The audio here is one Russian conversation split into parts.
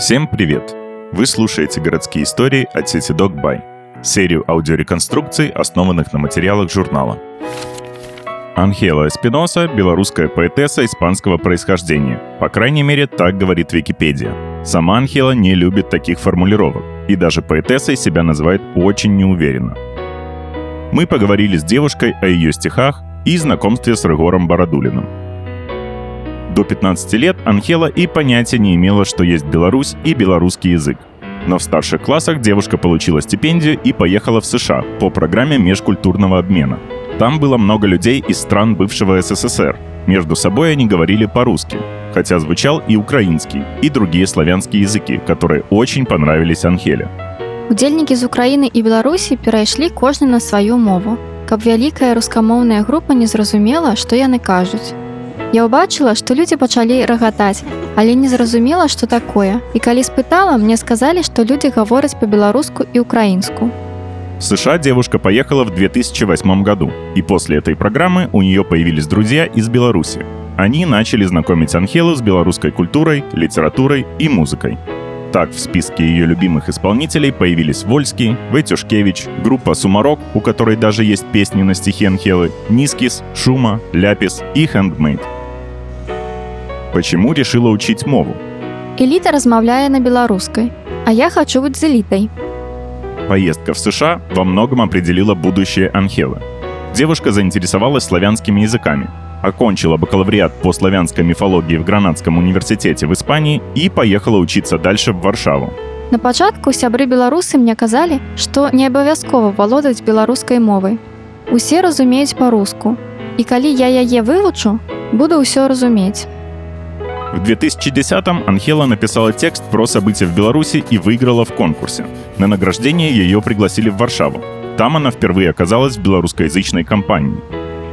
Всем привет! Вы слушаете «Городские истории» от сети DocBuy, серию аудиореконструкций, основанных на материалах журнала. Анхела Эспиноса – белорусская поэтесса испанского происхождения. По крайней мере, так говорит Википедия. Сама Анхела не любит таких формулировок, и даже поэтессой себя называет очень неуверенно. Мы поговорили с девушкой о ее стихах и знакомстве с Рыгором Бородулиным – до 15 лет Анхела и понятия не имела, что есть Беларусь и белорусский язык. Но в старших классах девушка получила стипендию и поехала в США по программе межкультурного обмена. Там было много людей из стран бывшего СССР. Между собой они говорили по-русски, хотя звучал и украинский, и другие славянские языки, которые очень понравились Анхеле. Удзельнікі з Украіны і Беларусі перайшлі кожны на сваю мову, каб вялікая рускамоўная група не зразумела, што яны кажуць. Я ўбачыла, што людзі пачалі рагатаць, але не зразумела, што такое. І калі спытала, мне сказалі, што людзі гавораць по-беларуску и украинску. В США девушка поехала в 2008 году, и после этой программы у нее появились друзья из Беларуси. Они начали знакомить Анхелу с белорусской культурой, литературой и музыкой. Так, в списке ее любимых исполнителей появились Вольский, Вэтюшкевич, группа «Сумарок», у которой даже есть песни на стихи Анхелы, Нискис, Шума, Ляпис и Handmade. Почему решила учить мову? Эліта размаўляе на беларускай, а я хочу быть з элітай. Поездка в США во многом определила будущее Анхелы. Девушка заинтересовалась славянскими языками, окончила бакалавриат по славянской мифологии в Гранадском университете в Испании и поехала учиться дальше в Варшаву. На пачатку сябры беларусы мне казалі, што не абавязкова валодаць беларускай мовай. Усе разумеюць па-руску. І калі я яе вывучу, буду ўсё разумець. В 2010-м Анхела написала текст про события в Беларуси и выиграла в конкурсе. На награждение ее пригласили в Варшаву. Там она впервые оказалась в беларускаязычнай кампаніі.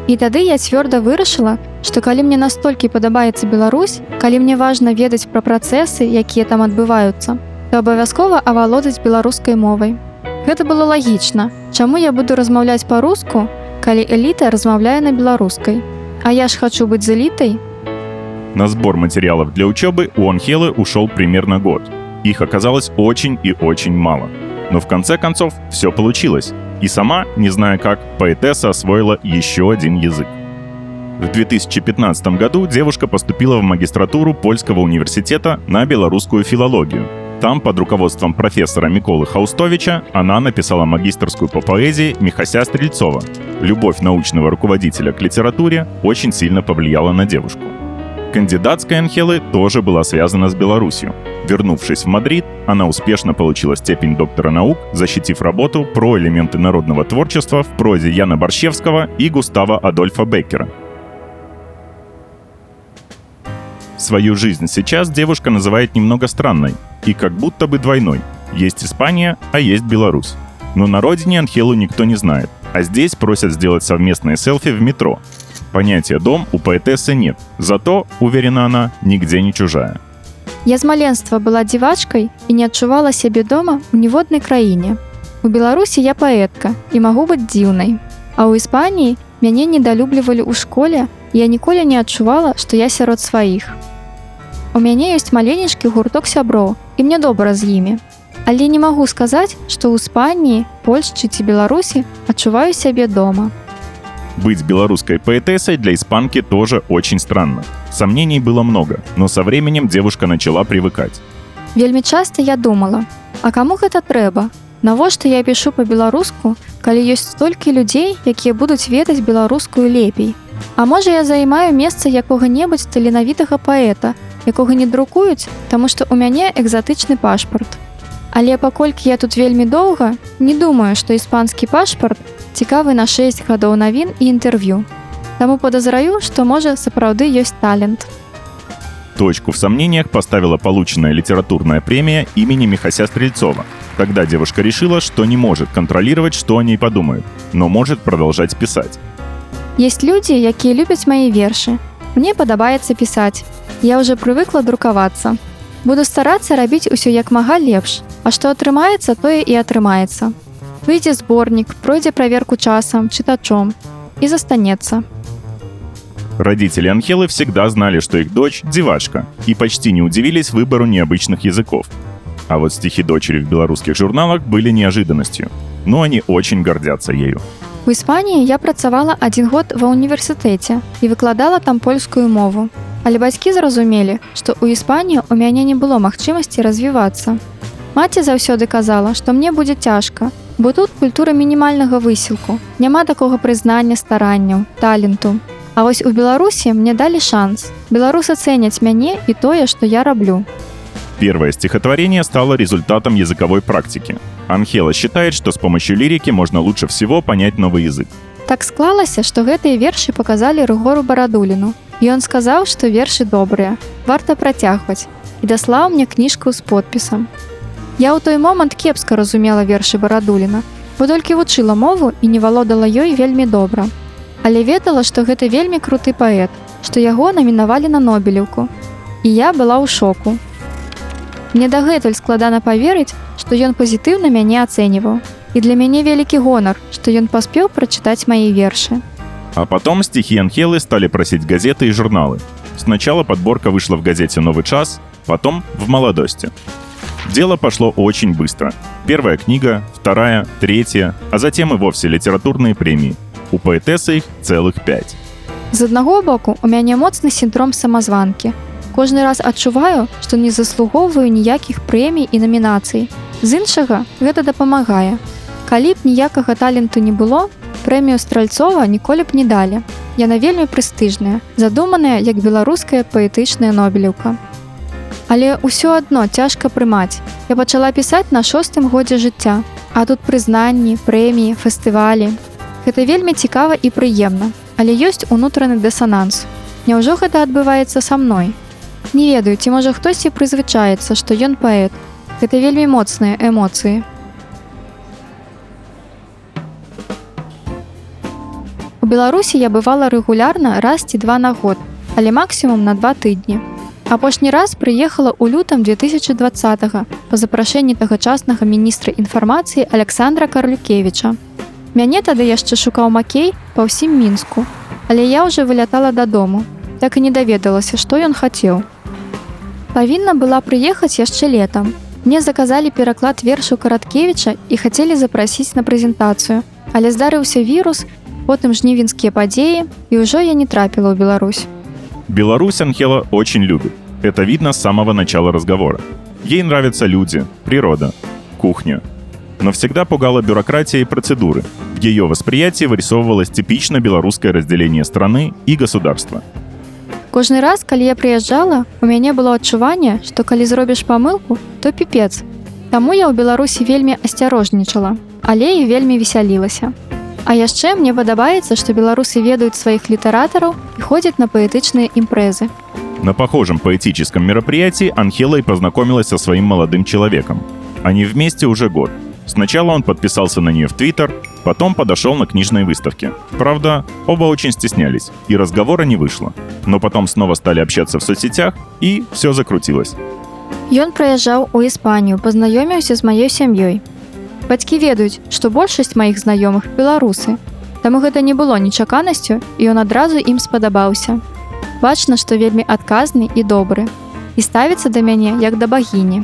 І тады я цвёрда вырашыла, што калі мне настолькі падабаецца Беларусь, калі мне важна ведаць пра працэсы, якія там адбываюцца, то абавязкова авалодаць беларускай мовай. Гэта было лагічна. Чаму я буду размаўляць па-руску, калі эліта размаўляе на беларускай. А я ж хачу быць з элітай, на сбор материалов для учебы у Анхелы ушел примерно год. Их оказалось очень и очень мало. Но в конце концов все получилось. И сама, не зная как, поэтесса освоила еще один язык. В 2015 году девушка поступила в магистратуру Польского университета на белорусскую филологию. Там под руководством профессора Миколы Хаустовича она написала магистрскую по поэзии Михася Стрельцова. Любовь научного руководителя к литературе очень сильно повлияла на девушку. Кандидатская Анхелы тоже была связана с Беларусью. Вернувшись в Мадрид, она успешно получила степень доктора наук, защитив работу про элементы народного творчества в прозе Яна Борщевского и Густава Адольфа Беккера. Свою жизнь сейчас девушка называет немного странной и как будто бы двойной. Есть Испания, а есть Беларусь. Но на родине Анхелу никто не знает, а здесь просят сделать совместные селфи в метро, Понятия «дом» у поэтессы нет, зато, уверена она, нигде не чужая. Я з маленства была дзівачкай і не адчувала сябе дома ў ніводнай краіне. У Беларусі я паэтка і магу быць дзіўнай. А ў Іспаніі мяне недалюблівалі ў школе, я ніколі не адчувала, што я сярод сваіх. У мяне ёсць маленечкі гурток сяброў і мне добра з імі. Але не магу сказаць, што ў Іспаніі, Польшчы ці Беларусі адчуваю сябе дома. Быть белорусской поэтессой для испанки тоже очень странно. Сомнений было много, но со временем девушка начала привыкать. Вельмі часто я думала, а кому гэта трэба? Навошта я пишу по-беларуску, калі ёсць столькі людзей, якія будуць ведаць беларускую лепей. А можа я займаю месца якога-небудзь таленавітага паэта, якога не друкуюць, таму што ў мяне экзатычны пашпарт. Але паколькі я тут вельмі доўга, не думаю, што іспанскі пашпарт цікавы на 6 гадоў навін і інтэрв'ю. Таму подазраю, што можа сапраўды ёсць талент. Точку в сомнениях поставила полученная литературная премия имени Михася Стрельцова. Тогда девушка решила, что не может контролировать, что о ней подумают, но может продолжать писать. Есть люди, якія любяць мои вершы. Мне падабаецца пісаць. Я уже прывыкла друкавацца. Буду старацца рабіць усё як мага лепш, А што атрымаецца, тое і атрымаецца выйдзе зборнік, пройдзе праверку часам, чытачом і застанецца. Родители Анхелы всегда знали, что их дочь – девашка, и почти не удивились выбору необычных языков. А вот стихи дочери в белорусских журналах были неожиданностью, но они очень гордятся ею. У Іспаніі я працавала адзін год ва ўніверсітэце і выкладала там польскую мову. Але бацькі зразумелі, што ў Іспаніі у мяне не было магчымасці развівацца. Маці заўсёды казала, што мне будзе цяжка, Бо тут культура мінімальнага высілку. Няма такога прызнання старанняў, таленту. А вось у Беларусі мне далі шанс. Беларусы цэняць мяне і тое, што я раблю. Первое стихотворение стало результатом языковой практики. Анхела считает, что с помощью лирики можно лучше всего понять новый язык. Так склалася, што гэтыя вершы паказалі рыгору барадуліну. І ён сказаў, што вершы добрыя, варта працягваць і даслаў мне кніжку з подпісам. Я ў той момант кепска разумела вершы барадуліна, бо толькі вучыла мову і не валодала ёй вельмі добра. Але ведала, што гэта вельмі круты паэт, што яго намінавалі на нобелеўку. І я была ў шоку. Мне дагэтуль складана паверыць, што ён пазітыўна мяне ацэньваў. І для мяне вялікі гонар, што ён паспеў прачытаць мае вершы. А потом стихи Анхелы стали просить газеты и журналы. Сначала подборка вышла в газете «Новый час», потом в «Молодости». Дело пошло очень быстро. Первая книга, вторая, третья, а затем и вовсе литературные премии. У поэтессы их целых пять. З аднаго боку у мяне моцны сіндром самазванкі. Кожны раз адчуваю, што не заслугоўваю ніякіх прэмій і намінацый. З іншага гэта дапамагае. Калі б ніякага таленту не было, прэмію стральцова ніколі б не далі. Яна вельмі прэстыжная, задуманая як беларуская паэтычная нобелеўка. Але ўсё адно цяжка прымаць. Я пачала пісаць на шостым годзе жыцця, а тут прызнанні, прэміі, фестывалі. Гэта вельмі цікава і прыемна, але ёсць унутраны дысананс. Няўжо гэта адбываецца са мной? Не ведаю, ці можа хтосьці прызвычаецца, што ён паэт. Гэта вельмі моцныя эмоцыі. У Беларусі я бывала рэгулярна раз ці два на год, але максімум на два тыдні. Апошні раз прыехала ў лютам 2020 па запрашэнні тагачаснага міністра інфармацыі Александра Карлюкевіча. Мяне тады яшчэ шукаў макей па ўсім мінску, але я ўжо вылятала дадому, так і не даведалася, што ён хацеў. Павінна была прыехаць яшчэ летам. Мне заказалі пераклад вершу караткевіча і хацелі запрасіць на прэзентацыю, але здарыўся вірус, потым жнівенскія падзеі і ўжо я не трапіла ў Беларусь. Беларусь Анхела очень любит. Это видно с самого начала разговора. Ей нравятся люди, природа, кухня. Но всегда пугала бюрократия и процедуры. В ее восприятии вырисовывалось типично белорусское разделение страны и государства. Кожны раз, калі я прыязджала, у мяне было адчуванне, што калі зробіш памылку, то піпец. Таму я ў Беларусі вельмі асцярожнічала, але і вельмі весялілася. А яшчэ мне падабаецца, што беларусы ведаюць сваіх літаратараў і ходзяць на паэтычныя імпрэзы. На похожем поэтическом мероприятии Анхела и познакомилась со своим молодым человеком. Они вместе уже год. Сначала он подписался на нее в Твиттер, потом подошел на книжной выставке. Правда, оба очень стеснялись, и разговора не вышло. Но потом снова стали общаться в соцсетях, и все закрутилось. Ён прыязджаў у Іспанію, пазнаёміўся з маёй сям'ёй. Бацькі ведаюць, што большасць маіх знаёмых беларусы. Таму гэта не было нечаканасцю, і ён адразу ім спадабаўся. Бачна, што вельмі адказны і добры. І ставіцца да мяне як да багіні.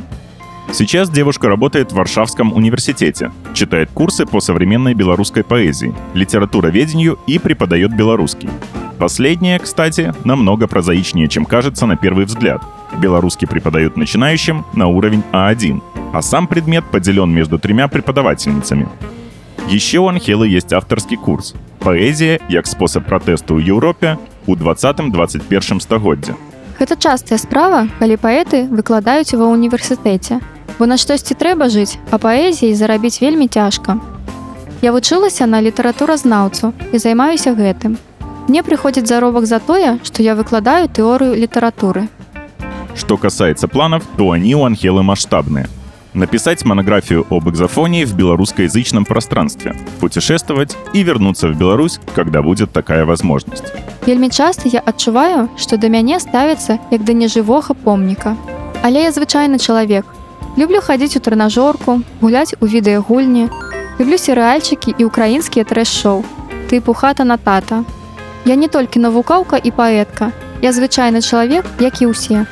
Сейчас девушка работает в Варшавском университете, читает курсы по современной белорусской поэзии, литературоведению и преподает белорусский. Последнее, кстати, намного прозаичнее, чем кажется на первый взгляд. Белорусский преподают начинающим на уровень А1, а сам предмет поделен между тремя преподавательницами. Еще у Анхелы есть авторский курс «Поэзия як способ протесту ў Еўропе у 20-21 стагоддзе». Гэта частая справа, калі паэты выкладаюць ва ўніверсітэце. Бо на штосьці трэба жыць, а паэзіяй зарабіць вельмі цяжка. Я вучылася на літаратуразнаўцу і займаюся гэтым. Мне прыходзіць заробак за тое, што я выкладаю тэорыю літаратуры. Что касается планов, то они у Анхелы масштабные. Написать монографию об экзофонии в белорусскоязычном пространстве, путешествовать и вернуться в Беларусь, когда будет такая возможность. Вельмі часта я адчуваю, што да мяне ставіцца як да нежывога помніка. Але я звычайны чалавек. Люблю хадзіць у трэнажорку, гуляць у відэагульні, люблю серыальчыкі і ўкраінскія трэш-шоу, тыпу хата на тата. Я не толькі навукаўка і паэтка. Я звычайны чалавек, як і ўсе.